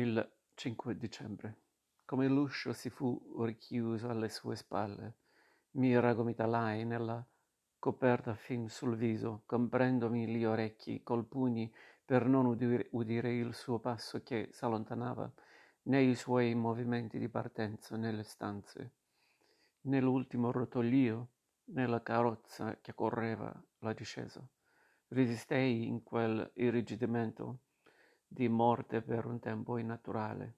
Il 5 dicembre. Come l'uscio si fu richiuso alle sue spalle, mi ragomitalai nella coperta fin sul viso, comprendomi gli orecchi col pugni per non udire, udire il suo passo che s'allontanava, né i suoi movimenti di partenza nelle stanze. Nell'ultimo rotoglio, nella carrozza che correva la discesa, resistei in quel irrigidimento di morte per un tempo innaturale.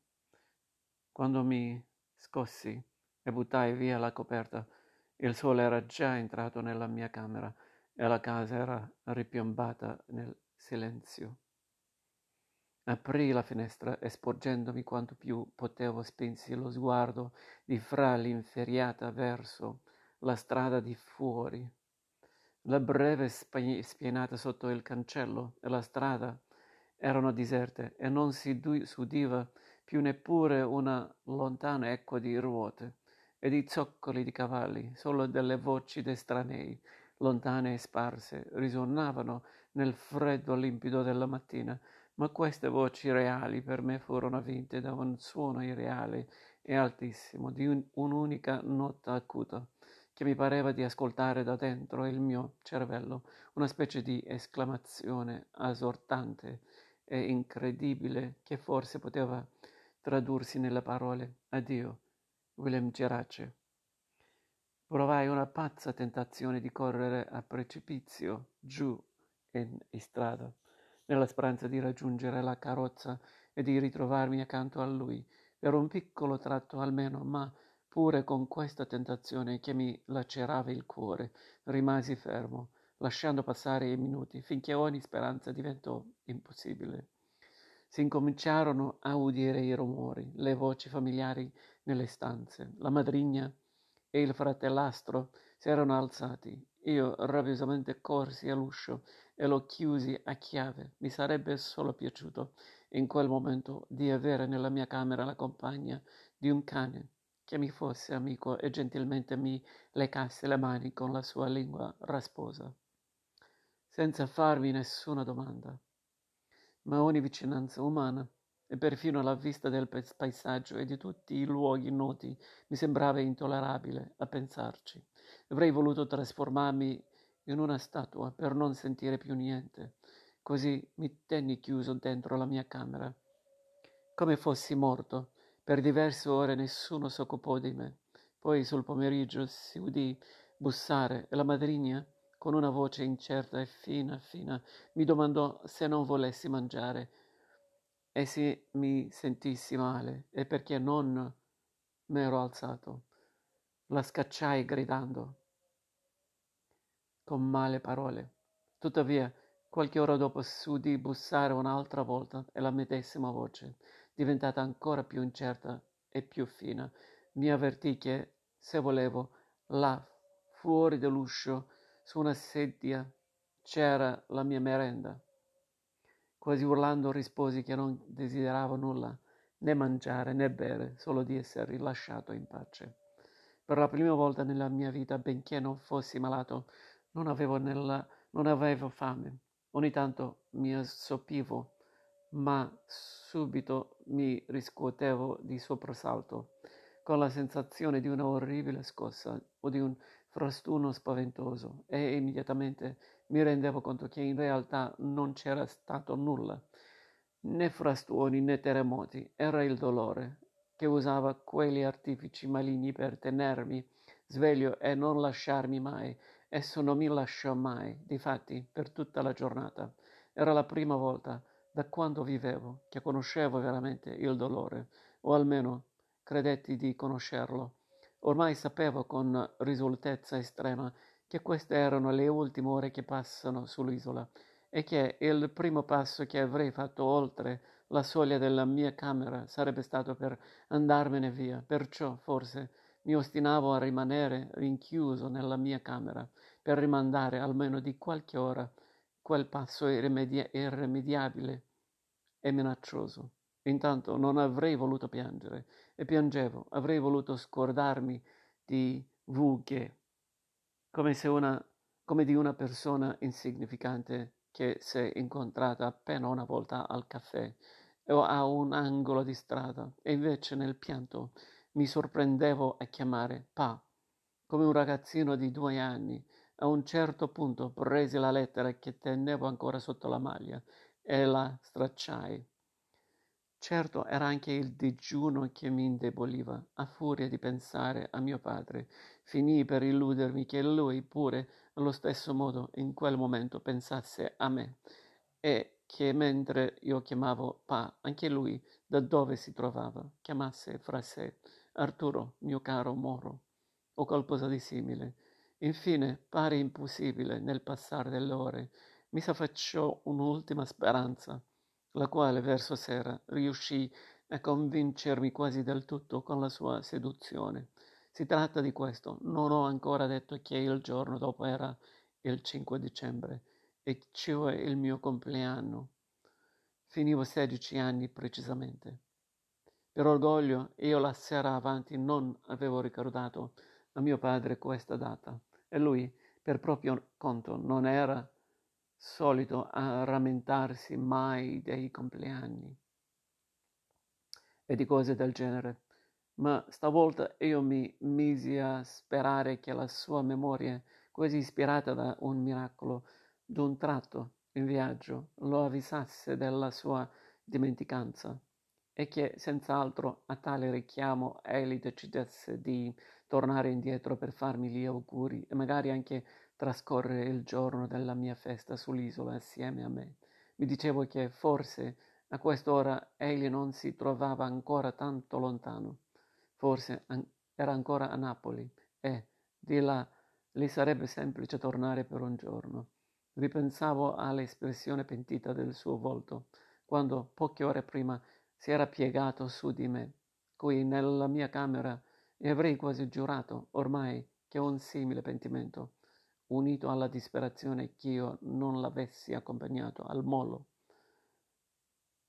Quando mi scossi e buttai via la coperta, il sole era già entrato nella mia camera e la casa era ripiombata nel silenzio. Aprì la finestra e sporgendomi quanto più potevo spinsi lo sguardo di fra l'inferriata verso la strada di fuori. La breve spianata sotto il cancello e la strada erano deserte e non si udiva più neppure una lontana eco di ruote e di zoccoli di cavalli, solo delle voci d'estranei, lontane e sparse, risuonavano nel freddo limpido della mattina, ma queste voci reali per me furono vinte da un suono irreale e altissimo, di un, un'unica nota acuta, che mi pareva di ascoltare da dentro il mio cervello, una specie di esclamazione esortante e incredibile che forse poteva tradursi nelle parole. Addio, William Gerace. Provai una pazza tentazione di correre a precipizio giù in strada, nella speranza di raggiungere la carrozza e di ritrovarmi accanto a lui, per un piccolo tratto almeno, ma pure con questa tentazione che mi lacerava il cuore, rimasi fermo, lasciando passare i minuti finché ogni speranza diventò impossibile. Si incominciarono a udire i rumori, le voci familiari nelle stanze. La madrigna e il fratellastro si erano alzati. Io rabbiosamente corsi all'uscio e lo chiusi a chiave. Mi sarebbe solo piaciuto in quel momento di avere nella mia camera la compagna di un cane che mi fosse amico e gentilmente mi lecasse le mani con la sua lingua rasposa senza farmi nessuna domanda. Ma ogni vicinanza umana, e perfino la vista del paesaggio e di tutti i luoghi noti, mi sembrava intollerabile a pensarci. Avrei voluto trasformarmi in una statua per non sentire più niente. Così mi tenni chiuso dentro la mia camera, come fossi morto. Per diverse ore nessuno s'occupò di me. Poi sul pomeriggio si udì bussare e la madrigna con una voce incerta e fina, fina, mi domandò se non volessi mangiare e se mi sentissi male e perché non m'ero alzato. La scacciai gridando con male parole. Tuttavia, qualche ora dopo s'udì bussare un'altra volta e la medesima voce, diventata ancora più incerta e più fina, mi avvertì che, se volevo, là, fuori dell'uscio, su una sedia c'era la mia merenda. Quasi urlando risposi che non desideravo nulla, né mangiare né bere, solo di essere rilasciato in pace. Per la prima volta nella mia vita, benché non fossi malato, non avevo, nella, non avevo fame. Ogni tanto mi assopivo, ma subito mi riscuotevo di soprassalto, con la sensazione di una orribile scossa o di un frastuono spaventoso e immediatamente mi rendevo conto che in realtà non c'era stato nulla, né frastuoni né terremoti, era il dolore che usava quegli artifici maligni per tenermi sveglio e non lasciarmi mai. Esso non mi lasciò mai, difatti, per tutta la giornata. Era la prima volta da quando vivevo che conoscevo veramente il dolore, o almeno credetti di conoscerlo. Ormai sapevo con risolutezza estrema che queste erano le ultime ore che passano sull'isola e che il primo passo che avrei fatto oltre la soglia della mia camera sarebbe stato per andarmene via. Perciò, forse, mi ostinavo a rimanere rinchiuso nella mia camera per rimandare almeno di qualche ora quel passo irrimedia- irrimediabile e minaccioso. Intanto non avrei voluto piangere e piangevo, avrei voluto scordarmi di Vughe, come, come di una persona insignificante che si è incontrata appena una volta al caffè o a un angolo di strada, e invece nel pianto mi sorprendevo a chiamare Pa, come un ragazzino di due anni. A un certo punto presi la lettera che tenevo ancora sotto la maglia e la stracciai. Certo era anche il digiuno che mi indeboliva, a furia di pensare a mio padre. Finii per illudermi che lui pure, allo stesso modo, in quel momento pensasse a me e che mentre io chiamavo Pa, anche lui, da dove si trovava, chiamasse fra sé Arturo, mio caro Moro, o qualcosa di simile. Infine, pare impossibile, nel passare delle ore, mi s'affacciò un'ultima speranza la quale verso sera riuscì a convincermi quasi del tutto con la sua seduzione. Si tratta di questo. Non ho ancora detto che il giorno dopo era il 5 dicembre e cioè il mio compleanno. Finivo 16 anni precisamente. Per orgoglio io la sera avanti non avevo ricordato a mio padre questa data e lui, per proprio conto, non era solito a rammentarsi mai dei compleanni e di cose del genere, ma stavolta io mi misi a sperare che la sua memoria, quasi ispirata da un miracolo, d'un tratto in viaggio, lo avvisasse della sua dimenticanza e che senz'altro a tale richiamo egli decidesse di tornare indietro per farmi gli auguri e magari anche trascorrere il giorno della mia festa sull'isola assieme a me. Mi dicevo che forse a quest'ora egli non si trovava ancora tanto lontano, forse an- era ancora a Napoli e di là gli sarebbe semplice tornare per un giorno. Ripensavo all'espressione pentita del suo volto, quando poche ore prima si era piegato su di me, qui nella mia camera, e avrei quasi giurato ormai che un simile pentimento unito alla disperazione ch'io non l'avessi accompagnato al molo.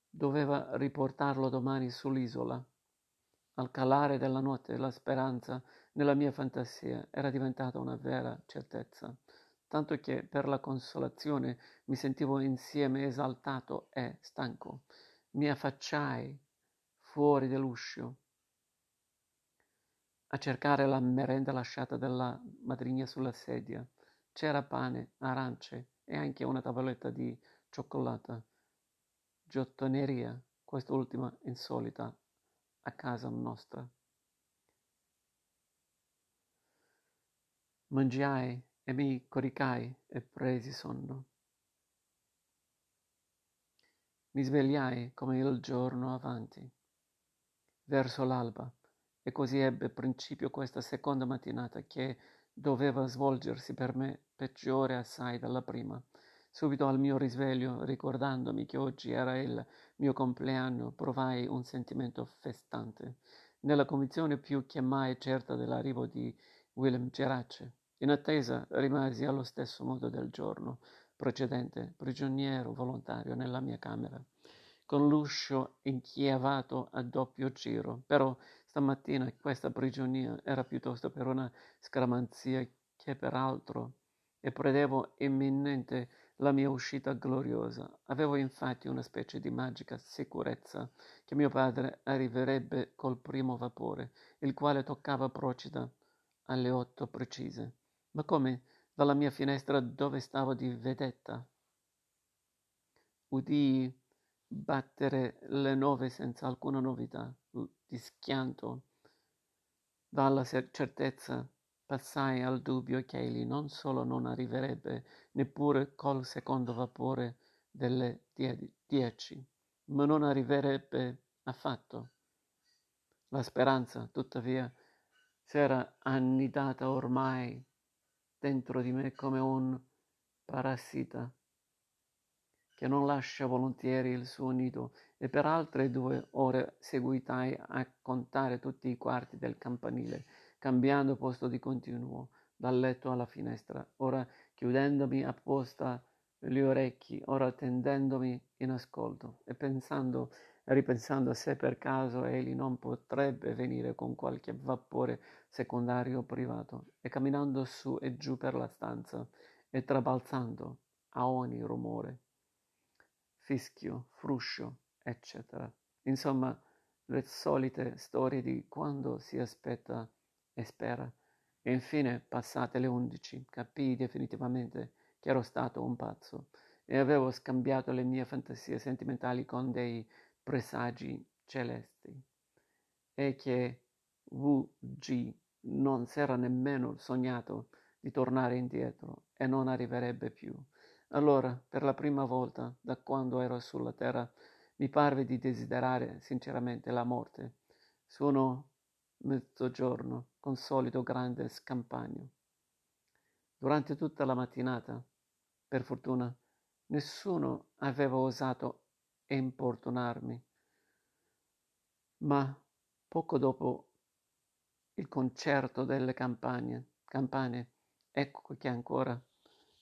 Doveva riportarlo domani sull'isola. Al calare della notte la speranza nella mia fantasia era diventata una vera certezza, tanto che per la consolazione mi sentivo insieme esaltato e stanco. Mi affacciai fuori dell'uscio a cercare la merenda lasciata dalla madrigna sulla sedia. C'era pane, arance e anche una tavoletta di cioccolata. Giottoneria, quest'ultima insolita, a casa nostra. Mangiai e mi coricai e presi sonno. Mi svegliai come il giorno avanti, verso l'alba, e così ebbe principio questa seconda mattinata che doveva svolgersi per me peggiore assai della prima. Subito al mio risveglio, ricordandomi che oggi era il mio compleanno, provai un sentimento festante, nella convinzione più che mai certa dell'arrivo di Willem Gerace. In attesa rimasi allo stesso modo del giorno precedente, prigioniero volontario nella mia camera, con l'uscio inchiavato a doppio giro, però Stamattina questa prigionia era piuttosto per una scaramanzia che per altro e credevo imminente la mia uscita gloriosa. Avevo infatti una specie di magica sicurezza che mio padre arriverebbe col primo vapore, il quale toccava Procida alle otto precise. Ma come dalla mia finestra dove stavo di vedetta? Udii battere le nove senza alcuna novità di schianto. Dalla certezza passai al dubbio che egli non solo non arriverebbe neppure col secondo vapore delle die- dieci, ma non arriverebbe affatto. La speranza, tuttavia, s'era annidata ormai dentro di me come un parassita che non lascia volentieri il suo nido e per altre due ore seguitai a contare tutti i quarti del campanile, cambiando posto di continuo dal letto alla finestra, ora chiudendomi apposta gli orecchi, ora tendendomi in ascolto e pensando e ripensando se per caso egli non potrebbe venire con qualche vapore secondario privato, e camminando su e giù per la stanza e trabalzando a ogni rumore fischio, fruscio eccetera. Insomma, le solite storie di quando si aspetta e spera. E infine, passate le undici, capii definitivamente che ero stato un pazzo e avevo scambiato le mie fantasie sentimentali con dei presagi celesti e che V.G. non s'era nemmeno sognato di tornare indietro e non arriverebbe più. Allora, per la prima volta da quando ero sulla terra, mi parve di desiderare sinceramente la morte. Sono mezzogiorno, con solito grande scampagno. Durante tutta la mattinata, per fortuna, nessuno aveva osato importunarmi, ma poco dopo il concerto delle campagne, campane, ecco che ancora,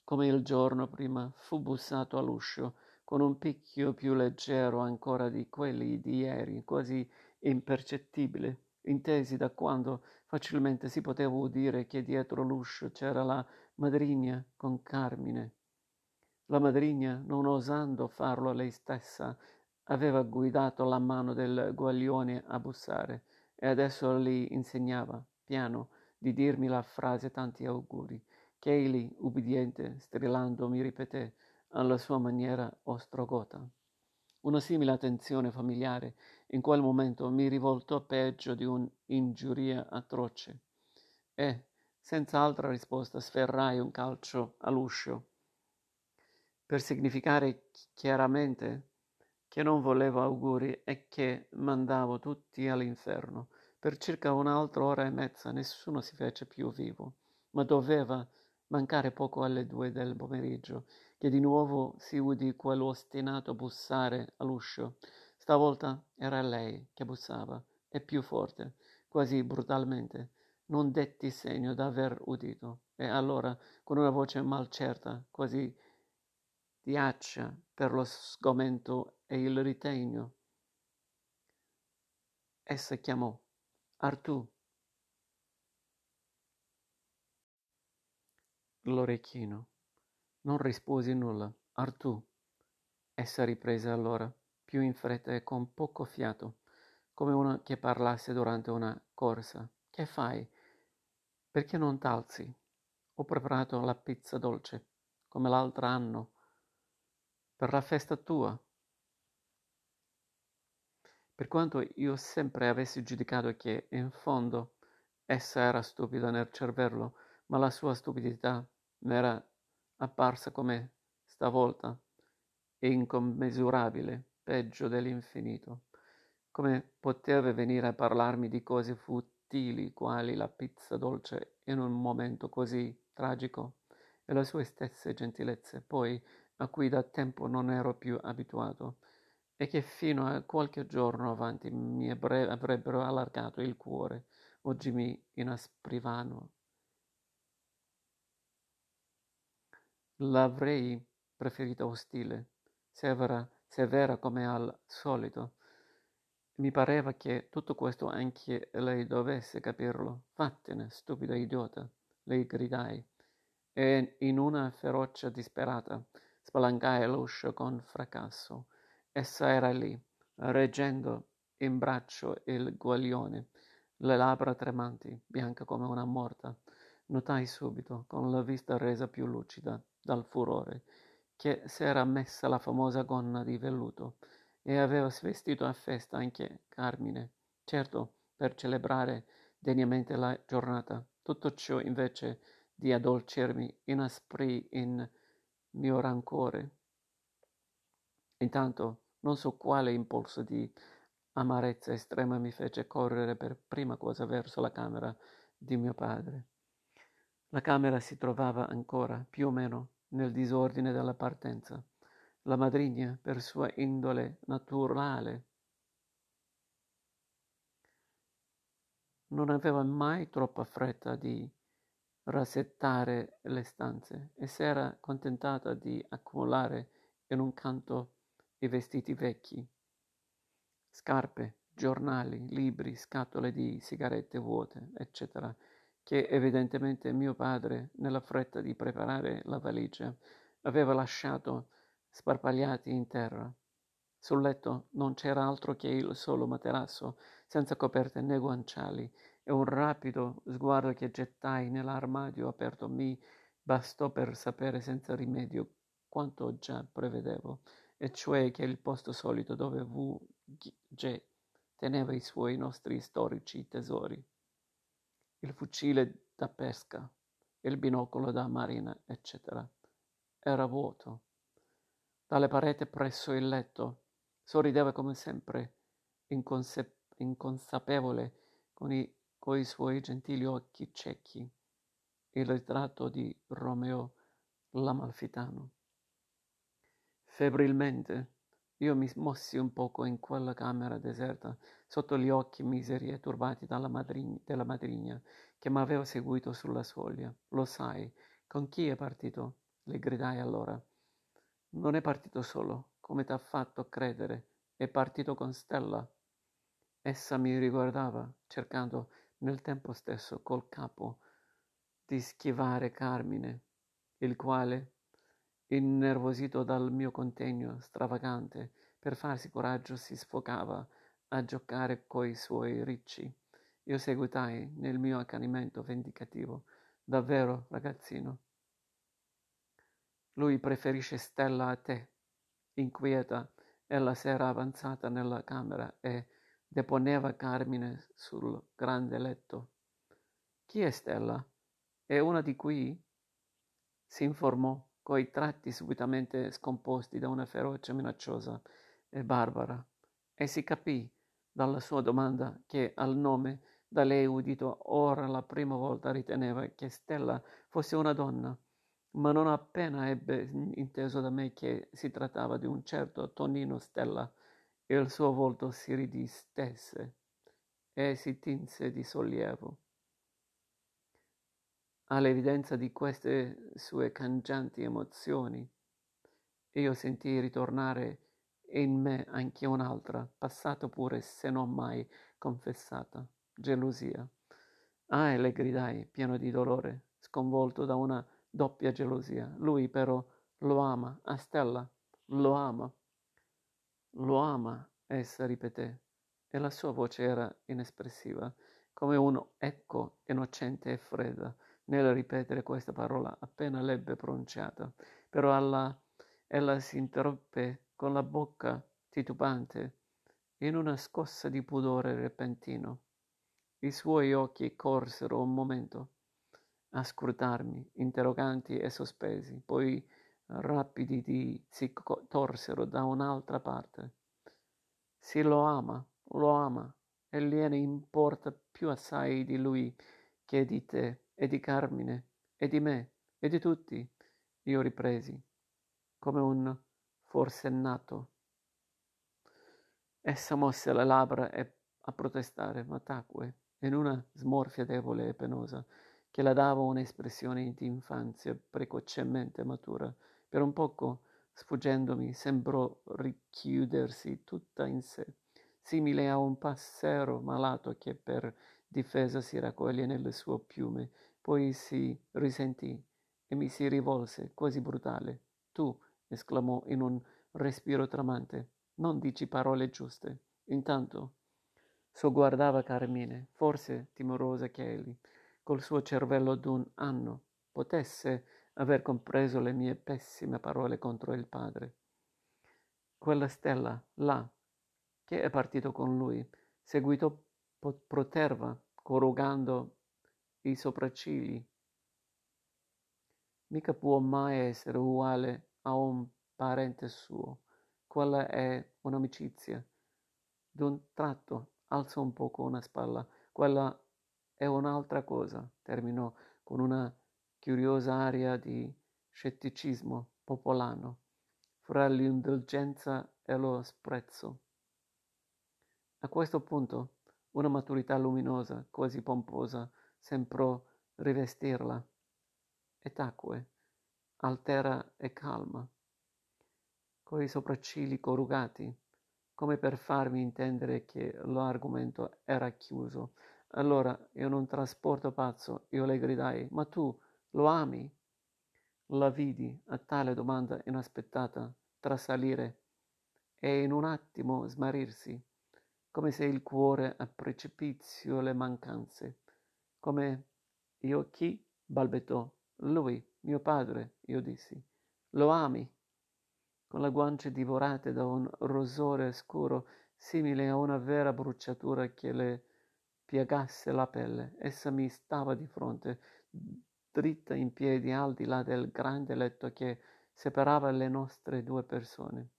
come il giorno prima, fu bussato all'uscio con un picchio più leggero ancora di quelli di ieri, quasi impercettibile, intesi da quando facilmente si poteva udire che dietro l'uscio c'era la madrigna con Carmine. La madrigna, non osando farlo lei stessa, aveva guidato la mano del guaglione a bussare e adesso gli insegnava, piano, di dirmi la frase tanti auguri, che egli, ubbidiente, strillando, mi ripeté alla sua maniera ostrogota. Una simile attenzione familiare in quel momento mi rivoltò peggio di un'ingiuria atroce e, senza altra risposta, sferrai un calcio all'uscio per significare chiaramente che non volevo auguri e che mandavo tutti all'inferno. Per circa un'altra ora e mezza nessuno si fece più vivo, ma doveva mancare poco alle due del pomeriggio che di nuovo si udì quell'ostinato bussare all'uscio. Stavolta era lei che bussava, e più forte, quasi brutalmente. Non detti segno d'aver udito, e allora, con una voce malcerta, quasi diaccia per lo sgomento e il ritegno, essa chiamò Artù. L'orecchino non risposi nulla. Artù. Essa riprese allora, più in fretta e con poco fiato, come una che parlasse durante una corsa. Che fai? Perché non t'alzi? Ho preparato la pizza dolce, come l'altro anno, per la festa tua. Per quanto io sempre avessi giudicato che, in fondo, essa era stupida nel cervello, ma la sua stupidità m'era apparsa come stavolta incommisurabile, peggio dell'infinito. Come poteva venire a parlarmi di cose futili quali la pizza dolce in un momento così tragico e le sue stesse gentilezze, poi a cui da tempo non ero più abituato e che fino a qualche giorno avanti mi avrebbero allargato il cuore, oggi mi inasprivano L'avrei preferita ostile, severa, severa come al solito. Mi pareva che tutto questo anche lei dovesse capirlo. Vattene, stupida idiota, le gridai. E in una ferocia disperata spalancai l'uscio con fracasso. Essa era lì, reggendo in braccio il guaglione, le labbra tremanti, bianca come una morta. Notai subito, con la vista resa più lucida, dal furore, che s'era messa la famosa gonna di velluto e aveva svestito a festa anche Carmine, certo per celebrare degnamente la giornata. Tutto ciò invece di addolcirmi inasprì in mio rancore. Intanto non so quale impulso di amarezza estrema mi fece correre per prima cosa verso la camera di mio padre. La camera si trovava ancora, più o meno, nel disordine della partenza. La madrigna, per sua indole naturale, non aveva mai troppa fretta di rassettare le stanze e s'era contentata di accumulare in un canto i vestiti vecchi, scarpe, giornali, libri, scatole di sigarette vuote, eccetera, che evidentemente mio padre, nella fretta di preparare la valigia, aveva lasciato sparpagliati in terra. Sul letto non c'era altro che il solo materasso, senza coperte né guanciali, e un rapido sguardo che gettai nell'armadio aperto mi bastò per sapere senza rimedio quanto già prevedevo, e cioè che il posto solito dove V. G. teneva i suoi nostri storici tesori. Il fucile da pesca, il binocolo da marina, eccetera. Era vuoto. Dalle pareti presso il letto sorrideva come sempre, inconse- inconsapevole con i, con i suoi gentili occhi ciechi, il ritratto di Romeo l'Amalfitano. Febbrilmente io mi mossi un poco in quella camera deserta, sotto gli occhi miseri e turbati madrigna, della madrigna che m'aveva seguito sulla soglia. Lo sai, con chi è partito? Le gridai allora. Non è partito solo, come t'ha fatto credere, è partito con Stella. Essa mi riguardava, cercando nel tempo stesso col capo di schivare Carmine, il quale innervosito dal mio contegno stravagante, per farsi coraggio si sfocava a giocare coi suoi ricci. Io seguitai nel mio accanimento vendicativo. Davvero, ragazzino? Lui preferisce Stella a te. Inquieta, ella s'era avanzata nella camera e deponeva Carmine sul grande letto. Chi è Stella? È una di qui? Si informò coi tratti subitamente scomposti da una ferocia minacciosa e barbara, e si capì dalla sua domanda che al nome da lei udito ora la prima volta riteneva che Stella fosse una donna, ma non appena ebbe inteso da me che si trattava di un certo Tonino Stella, il suo volto si ridistesse e si tinse di sollievo. All'evidenza di queste sue cangianti emozioni, io sentii ritornare in me anche un'altra, passata pure se non mai confessata, gelosia. Ah, le gridai, pieno di dolore, sconvolto da una doppia gelosia. Lui però lo ama, a Stella, lo ama. Lo ama, essa ripeté, e la sua voce era inespressiva, come un eco innocente e fredda nel ripetere questa parola appena l'ebbe pronunciata, però alla, ella si interruppe con la bocca titubante in una scossa di pudore repentino. I suoi occhi corsero un momento a scrutarmi, interroganti e sospesi, poi rapidi si torsero da un'altra parte. Sì, lo ama, lo ama, e gliene importa più assai di lui che di te e di Carmine e di me e di tutti, io ripresi, come un forsennato. Essa mosse le labbra a protestare, ma tacque, in una smorfia debole e penosa, che la dava un'espressione di infanzia precocemente matura. Per un poco, sfuggendomi, sembrò richiudersi tutta in sé, simile a un passero malato che per difesa si raccoglie nelle sue piume poi si risentì e mi si rivolse, quasi brutale. Tu, esclamò in un respiro tremante, non dici parole giuste. Intanto sogguardava Carmine, forse timorosa che egli, col suo cervello d'un anno, potesse aver compreso le mie pessime parole contro il padre. Quella stella, là, che è partito con lui, seguito proterva, corrugando i sopraccigli. Mica può mai essere uguale a un parente suo. Quella è un'amicizia. D'un tratto alzò un poco una spalla. Quella è un'altra cosa, terminò con una curiosa aria di scetticismo popolano, fra l'indulgenza e lo sprezzo. A questo punto una maturità luminosa, quasi pomposa, sembrò rivestirla e tacque, altera e calma, coi sopraccigli corrugati, come per farmi intendere che l'argomento era chiuso. Allora, in un trasporto pazzo, io le gridai, ma tu lo ami? La vidi a tale domanda inaspettata trasalire e in un attimo smarrirsi, come se il cuore a precipizio le mancanze, come io chi? balbettò. Lui, mio padre, io dissi. Lo ami? Con le guance divorate da un rosore scuro, simile a una vera bruciatura che le piagasse la pelle, essa mi stava di fronte, dritta in piedi al di là del grande letto che separava le nostre due persone,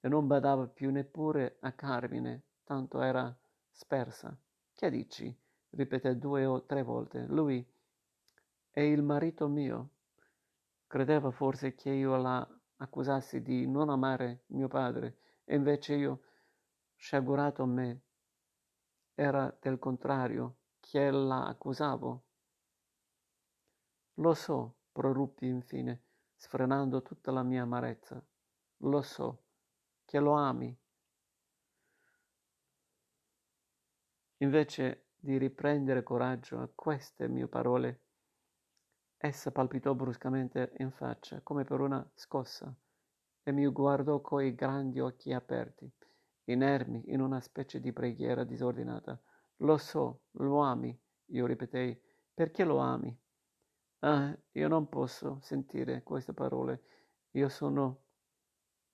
e non badava più neppure a Carmine, tanto era spersa. Che dici? ripeté due o tre volte. Lui è il marito mio. Credeva forse che io la accusassi di non amare mio padre, e invece io, sciagurato me, era del contrario, che la accusavo. Lo so, proruppi infine, sfrenando tutta la mia amarezza. Lo so, che lo ami. Invece di riprendere coraggio a queste mie parole, essa palpitò bruscamente in faccia, come per una scossa, e mi guardò coi grandi occhi aperti, inermi in una specie di preghiera disordinata. Lo so, lo ami, io ripetei. Perché lo ami? Ah, io non posso sentire queste parole. Io sono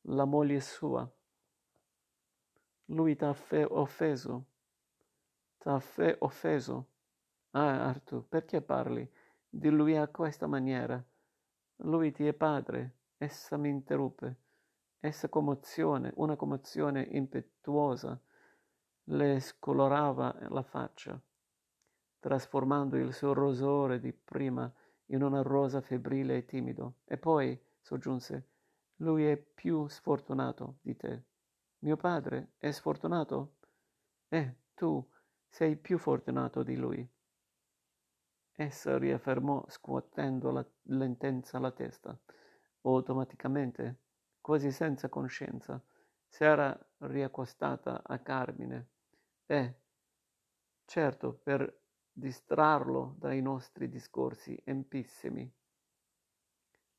la moglie sua. Lui t'ha offeso. T'ha offeso. Ah, Arthur, perché parli di lui a questa maniera? Lui ti è padre. Essa mi interruppe. Essa commozione, una commozione impetuosa, le scolorava la faccia, trasformando il suo rosore di prima in una rosa febbrile e timido. E poi soggiunse, lui è più sfortunato di te. Mio padre è sfortunato? Eh, tu sei più fortunato di lui. Essa riaffermò scuotendo la, lentenza la testa. Automaticamente, quasi senza coscienza, si era riaccostata a Carmine e, certo, per distrarlo dai nostri discorsi empissimi.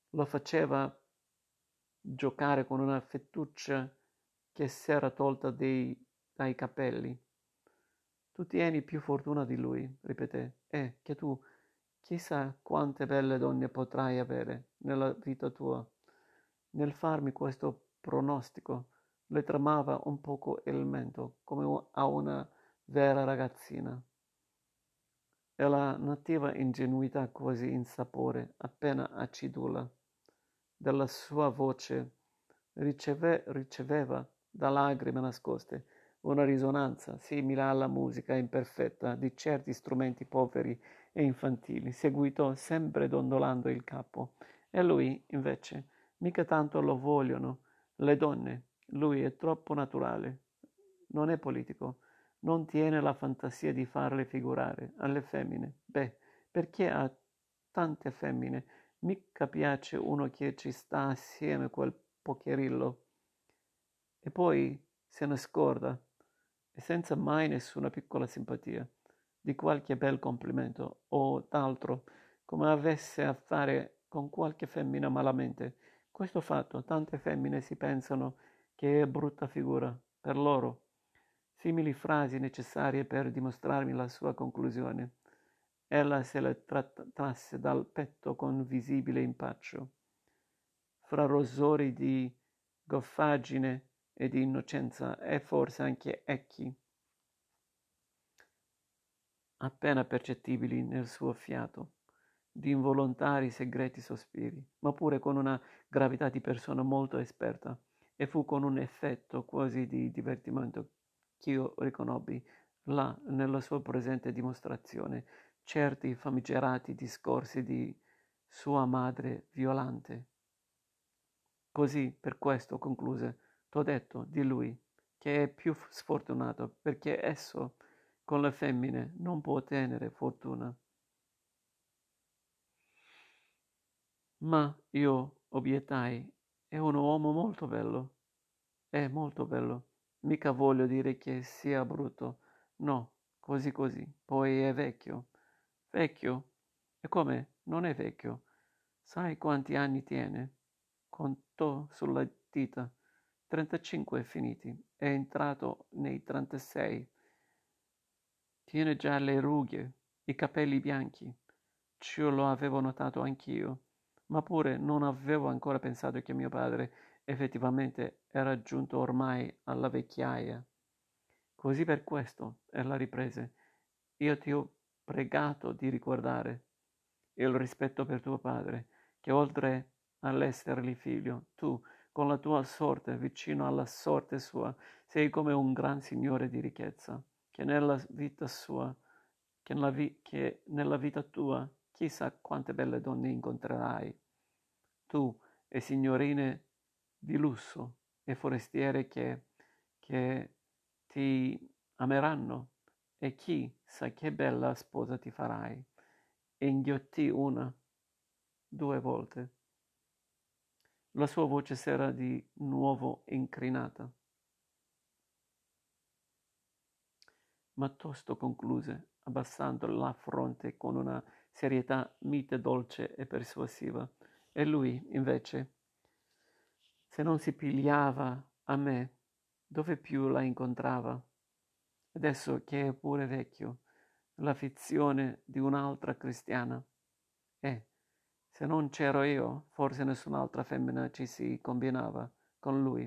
Lo faceva giocare con una fettuccia che si era tolta dei, dai capelli. Tu tieni più fortuna di lui, ripeté, e che tu chissà quante belle donne potrai avere nella vita tua. Nel farmi questo pronostico le tremava un poco il mento, come a una vera ragazzina e la nativa ingenuità quasi insapore, appena acidula, della sua voce riceve, riceveva da lagrime nascoste una risonanza simile alla musica imperfetta di certi strumenti poveri e infantili. Seguitò sempre dondolando il capo. E lui, invece, mica tanto lo vogliono le donne. Lui è troppo naturale. Non è politico non tiene la fantasia di farle figurare alle femmine. Beh, perché a tante femmine mica piace uno che ci sta assieme quel pocherillo. E poi se ne scorda, e senza mai nessuna piccola simpatia, di qualche bel complimento o d'altro, come avesse a fare con qualche femmina malamente. Questo fatto, tante femmine si pensano che è brutta figura per loro simili frasi necessarie per dimostrarmi la sua conclusione. Ella se le trasse dal petto con visibile impaccio. Fra rosori di goffaggine e di innocenza e forse anche echi, appena percettibili nel suo fiato, di involontari segreti sospiri, ma pure con una gravità di persona molto esperta, e fu con un effetto quasi di divertimento ch'io riconobbi là nella sua presente dimostrazione certi famigerati discorsi di sua madre violante. Così, per questo, concluse, t'ho detto di lui, che è più sfortunato, perché esso con le femmine non può tenere fortuna. Ma io obiettai, è un uomo molto bello, è molto bello. Mica voglio dire che sia brutto. No, così così. Poi è vecchio. Vecchio? E come? Non è vecchio. Sai quanti anni tiene? Contò sulla dita. 35 finiti, è entrato nei 36. Tiene già le rughe, i capelli bianchi. Ciò lo avevo notato anch'io, ma pure non avevo ancora pensato che mio padre effettivamente era giunto ormai alla vecchiaia. Così per questo, ella riprese, io ti ho pregato di ricordare il rispetto per tuo padre, che oltre all'essergli figlio, tu, con la tua sorte vicino alla sorte sua, sei come un gran signore di ricchezza, che nella vita sua, che nella, vi- che nella vita tua, chissà quante belle donne incontrerai. Tu e signorine di lusso e forestiere che, che ti ameranno e chi sa che bella sposa ti farai. E inghiottì una, due volte. La sua voce s'era di nuovo incrinata. Ma tosto concluse, abbassando la fronte con una serietà mite, dolce e persuasiva. E lui, invece, se non si pigliava a me, dove più la incontrava? Adesso che è pure vecchio, l'affizione di un'altra cristiana. Se non c'ero io, forse nessun'altra femmina ci si combinava con lui.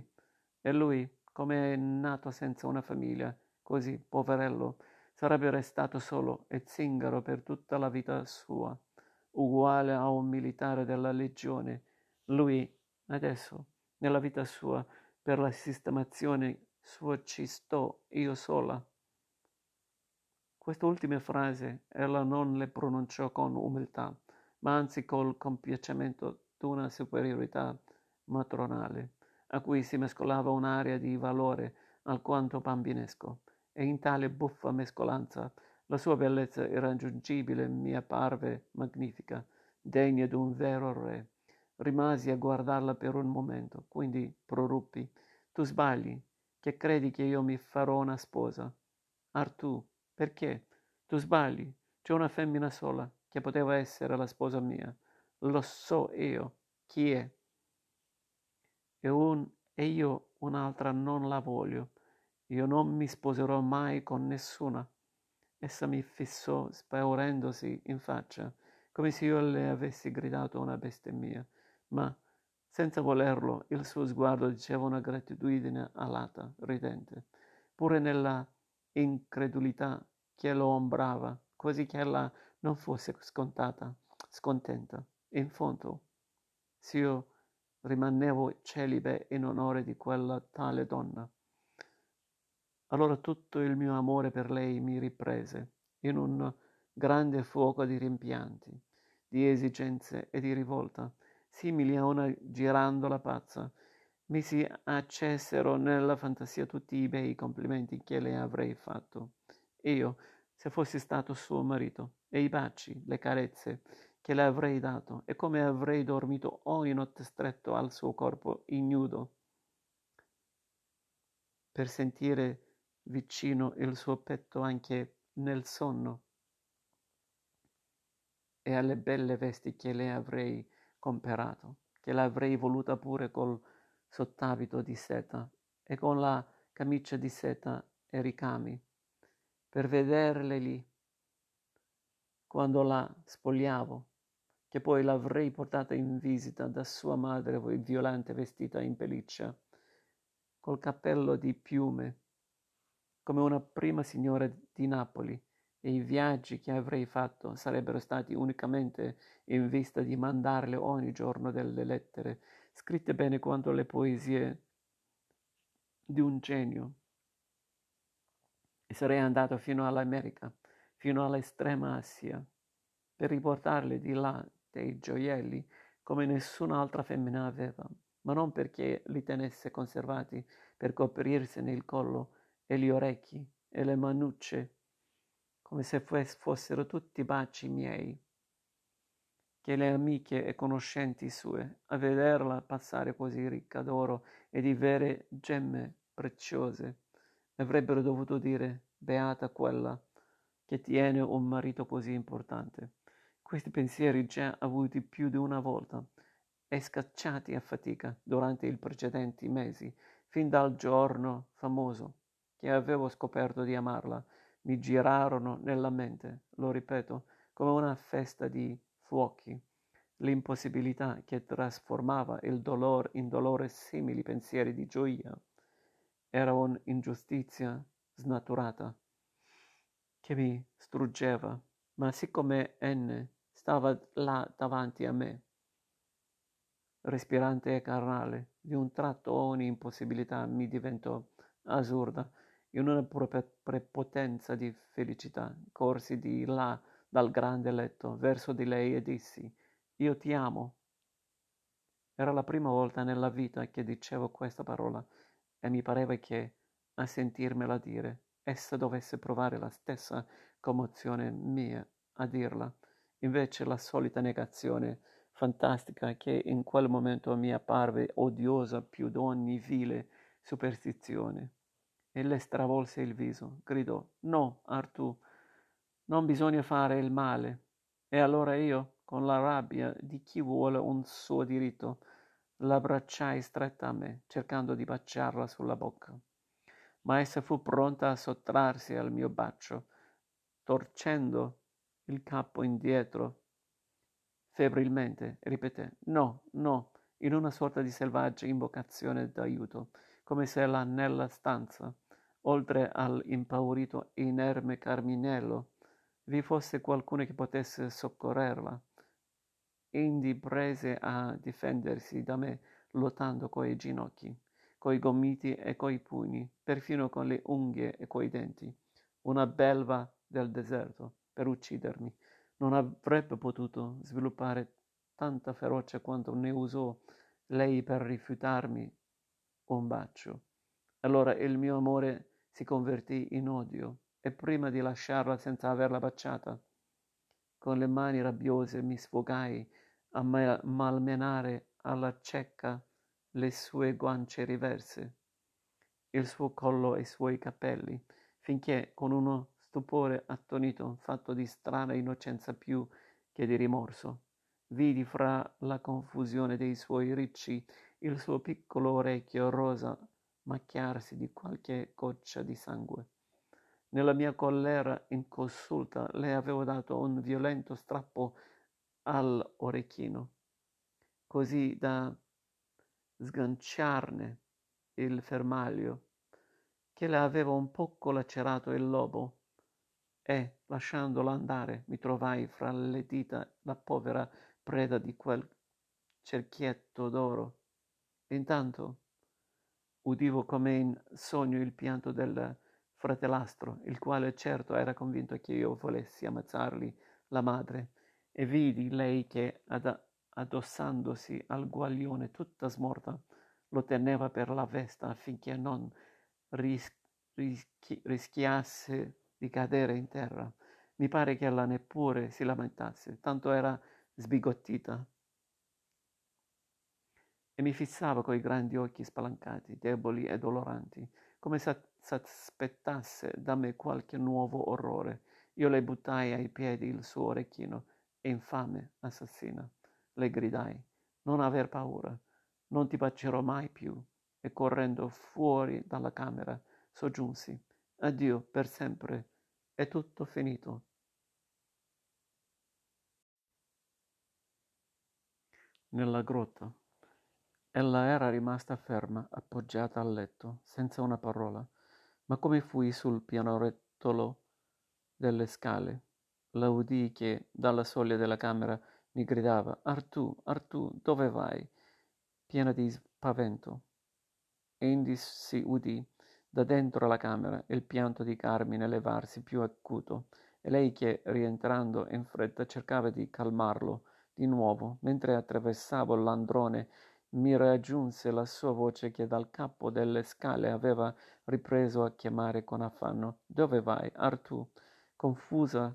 E lui, come è nato senza una famiglia, così, poverello, sarebbe restato solo e zingaro per tutta la vita sua, uguale a un militare della legione. Lui, adesso, nella vita sua, per la sistemazione sua ci sto io sola. Queste ultime frasi ella non le pronunciò con umiltà, ma anzi col compiacimento d'una superiorità matronale, a cui si mescolava un'aria di valore alquanto bambinesco, e in tale buffa mescolanza la sua bellezza irraggiungibile mi apparve magnifica, degna d'un vero re. Rimasi a guardarla per un momento, quindi proruppi. Tu sbagli, che credi che io mi farò una sposa. Artù, perché? Tu sbagli, c'è una femmina sola che poteva essere la sposa mia. Lo so io chi è. E, un, e io un'altra non la voglio. Io non mi sposerò mai con nessuna. Essa mi fissò spaurendosi in faccia, come se io le avessi gridato una bestemmia ma senza volerlo il suo sguardo diceva una gratitudine alata, ridente, pure nella incredulità che lo ombrava, quasi che ella non fosse scontata, scontenta. In fondo, se io rimanevo celibe in onore di quella tale donna, allora tutto il mio amore per lei mi riprese in un grande fuoco di rimpianti, di esigenze e di rivolta, simili a una girandola pazza. Mi si accesero nella fantasia tutti i bei complimenti che le avrei fatto. Io, se fossi stato suo marito, e i baci, le carezze che le avrei dato, e come avrei dormito ogni notte stretto al suo corpo ignudo, per sentire vicino il suo petto anche nel sonno, e alle belle vesti che le avrei comperato, che l'avrei voluta pure col sott'abito di seta e con la camicia di seta e ricami, per vederle lì quando la spogliavo, che poi l'avrei portata in visita da sua madre violante vestita in pelliccia, col cappello di piume, come una prima signora di Napoli, e i viaggi che avrei fatto sarebbero stati unicamente in vista di mandarle ogni giorno delle lettere, scritte bene quanto le poesie di un genio. E sarei andato fino all'America, fino all'estrema Asia, per riportarle di là dei gioielli come nessun'altra femmina aveva, ma non perché li tenesse conservati per coprirsene il collo e gli orecchi e le manucce come se fossero tutti baci miei, che le amiche e conoscenti sue, a vederla passare così ricca d'oro e di vere gemme preziose, avrebbero dovuto dire beata quella che tiene un marito così importante. Questi pensieri già avuti più di una volta e scacciati a fatica durante i precedenti mesi fin dal giorno famoso che avevo scoperto di amarla, mi girarono nella mente, lo ripeto, come una festa di fuochi, l'impossibilità che trasformava il dolore in dolore simili pensieri di gioia. Era un'ingiustizia snaturata che mi struggeva, ma siccome N stava là davanti a me, respirante e carnale, di un tratto ogni impossibilità mi diventò assurda. In una prepotenza di felicità corsi di là dal grande letto verso di lei e dissi Io ti amo. Era la prima volta nella vita che dicevo questa parola e mi pareva che, a sentirmela dire, essa dovesse provare la stessa commozione mia a dirla. Invece la solita negazione fantastica che in quel momento mi apparve odiosa più d'ogni vile superstizione. E le stravolse il viso, gridò, no, Artù, non bisogna fare il male. E allora io, con la rabbia di chi vuole un suo diritto, l'abbracciai stretta a me, cercando di baciarla sulla bocca. Ma essa fu pronta a sottrarsi al mio bacio, torcendo il capo indietro febbrilmente, ripeté no, no, in una sorta di selvaggia invocazione d'aiuto, come se là nella stanza, oltre all'impaurito e inerme Carminello, vi fosse qualcuno che potesse soccorrerla. Indi prese a difendersi da me, lottando coi ginocchi, coi gomiti e coi pugni, perfino con le unghie e coi denti, una belva del deserto, per uccidermi. Non avrebbe potuto sviluppare tanta ferocia quanto ne usò lei per rifiutarmi un bacio. Allora il mio amore si convertì in odio e prima di lasciarla senza averla baciata, con le mani rabbiose mi sfogai a malmenare alla cieca le sue guance riverse, il suo collo e i suoi capelli, finché con uno stupore attonito, fatto di strana innocenza più che di rimorso, vidi fra la confusione dei suoi ricci il suo piccolo orecchio rosa macchiarsi di qualche goccia di sangue. Nella mia collera inconsulta le avevo dato un violento strappo all'orecchino, così da sganciarne il fermaglio, che le aveva un poco lacerato il lobo, e, lasciandola andare, mi trovai fra le dita la povera preda di quel cerchietto d'oro. Intanto udivo come in sogno il pianto del fratellastro, il quale certo era convinto che io volessi ammazzargli la madre, e vidi lei che, ad- addossandosi al guaglione tutta smorta, lo teneva per la vesta affinché non ris- rischi- rischiasse di cadere in terra. Mi pare che ella neppure si lamentasse, tanto era sbigottita. E mi fissava coi grandi occhi spalancati, deboli e doloranti, come se s'aspettasse da me qualche nuovo orrore. Io le buttai ai piedi il suo orecchino infame assassina. Le gridai, non aver paura, non ti bacerò mai più. E correndo fuori dalla camera, soggiunsi, Addio per sempre, è tutto finito. Nella grotta. Ella era rimasta ferma, appoggiata al letto, senza una parola, ma come fui sul pianerottolo delle scale, la udii che dalla soglia della camera mi gridava Artù, Artù, dove vai? piena di spavento. Indi si udì da dentro la camera il pianto di Carmine levarsi più acuto e lei che, rientrando in fretta, cercava di calmarlo di nuovo. Mentre attraversavo l'androne mi raggiunse la sua voce che dal capo delle scale aveva ripreso a chiamare con affanno. Dove vai, Artù? Confusa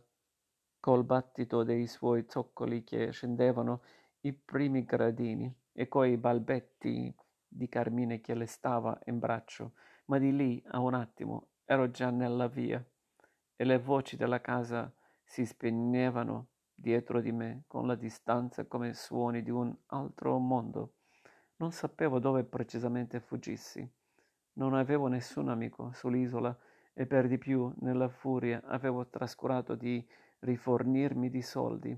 col battito dei suoi zoccoli che scendevano i primi gradini e coi balbetti di Carmine che le stava in braccio ma di lì a un attimo ero già nella via e le voci della casa si spegnevano dietro di me con la distanza come suoni di un altro mondo. Non sapevo dove precisamente fuggissi. Non avevo nessun amico sull'isola e per di più, nella furia, avevo trascurato di rifornirmi di soldi,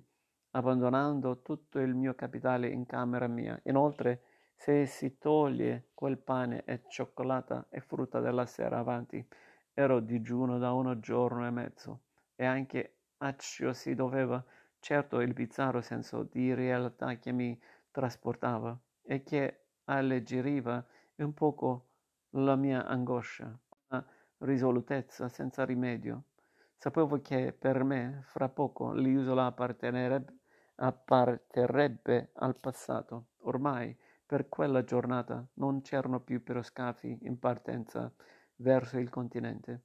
abbandonando tutto il mio capitale in camera mia. Inoltre, se si toglie quel pane e cioccolata e frutta della sera avanti, ero digiuno da uno giorno e mezzo e anche a ciò si doveva certo il bizzarro senso di realtà che mi trasportava e che alleggeriva un poco la mia angoscia, una risolutezza senza rimedio. Sapevo che per me, fra poco, l'isola appartenerebbe, apparterrebbe al passato. Ormai, per quella giornata, non c'erano più piroscafi in partenza verso il continente,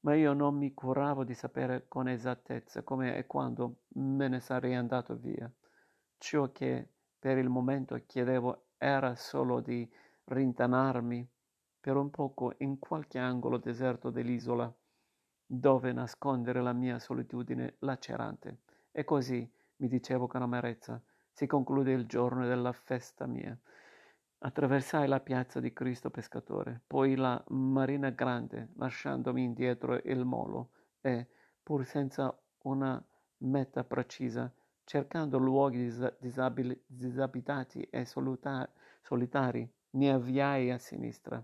ma io non mi curavo di sapere con esattezza come e quando me ne sarei andato via. Ciò che per il momento chiedevo era solo di rintanarmi per un poco in qualche angolo deserto dell'isola, dove nascondere la mia solitudine lacerante. E così, mi dicevo con amarezza, si conclude il giorno della festa mia. Attraversai la piazza di Cristo Pescatore, poi la Marina Grande, lasciandomi indietro il molo e, pur senza una meta precisa, cercando luoghi disabili, disabitati e soluta- solitari, mi avviai a sinistra,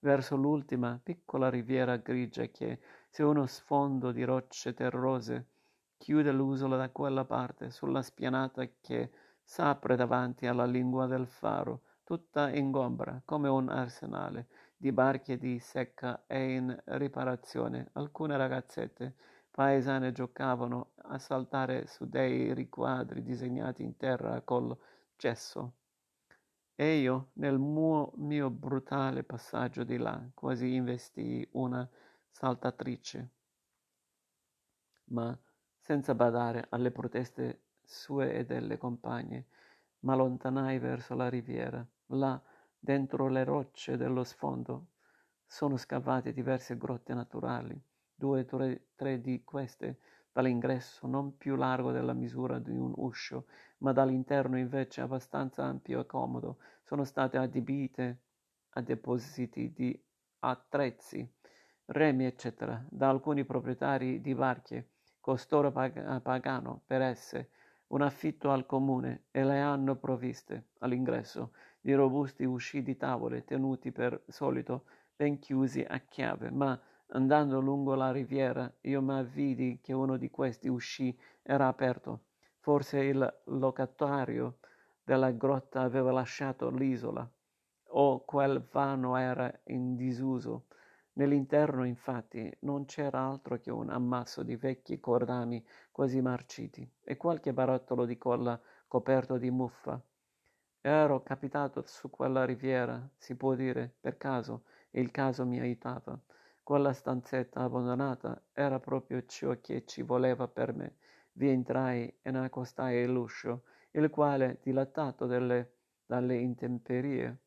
verso l'ultima piccola riviera grigia che, su uno sfondo di rocce terrose, chiude l'isola da quella parte, sulla spianata che s'apre davanti alla lingua del faro, tutta ingombra come un arsenale di barche di secca e in riparazione. Alcune ragazzette paesane giocavano a saltare su dei riquadri disegnati in terra col gesso. E io, nel mio, mio brutale passaggio di là, quasi investii una saltatrice. Ma senza badare alle proteste sue e delle compagne, m'allontanai verso la riviera. Là, dentro le rocce dello sfondo, sono scavate diverse grotte naturali due o tre di queste dall'ingresso non più largo della misura di un uscio, ma dall'interno invece abbastanza ampio e comodo, sono state adibite a depositi di attrezzi, remi, eccetera, da alcuni proprietari di barche. Costoro pag- pagano per esse un affitto al comune e le hanno provviste all'ingresso di robusti usci di tavole tenuti per solito ben chiusi a chiave, ma Andando lungo la riviera, io m'avvidi che uno di questi usci era aperto. Forse il locatario della grotta aveva lasciato l'isola, o quel vano era in disuso. Nell'interno, infatti, non c'era altro che un ammasso di vecchi cordami quasi marciti e qualche barattolo di colla coperto di muffa. Ero capitato su quella riviera, si può dire, per caso, e il caso mi aiutava. Quella stanzetta abbandonata era proprio ciò che ci voleva per me. Vi entrai e ne accostai l'uscio, il quale, dilatato delle, dalle intemperie,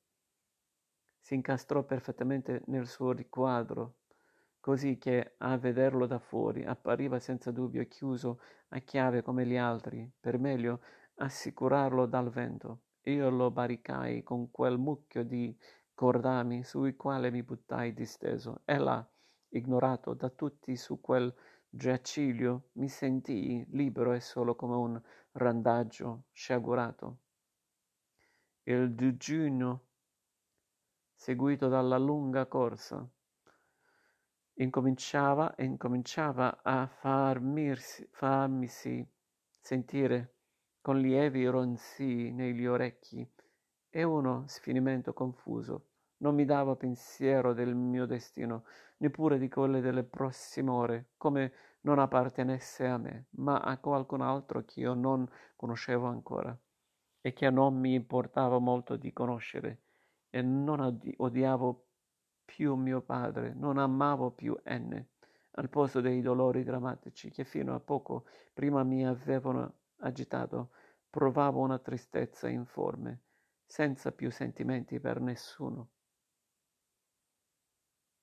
si incastrò perfettamente nel suo riquadro, così che a vederlo da fuori appariva senza dubbio chiuso a chiave come gli altri, per meglio assicurarlo dal vento. Io lo baricai con quel mucchio di cordami sui quali mi buttai disteso e là, ignorato da tutti su quel giaciglio, mi sentii libero e solo come un randaggio sciagurato. Il digiuno, seguito dalla lunga corsa, incominciava e incominciava a farmisi, farmisi sentire con lievi ronzii negli orecchi e uno sfinimento confuso non mi dava pensiero del mio destino, neppure di quelle delle prossime ore, come non appartenesse a me, ma a qualcun altro che io non conoscevo ancora e che non mi importava molto di conoscere. E non odiavo più mio padre, non amavo più N, al posto dei dolori drammatici che fino a poco prima mi avevano agitato, provavo una tristezza informe, senza più sentimenti per nessuno.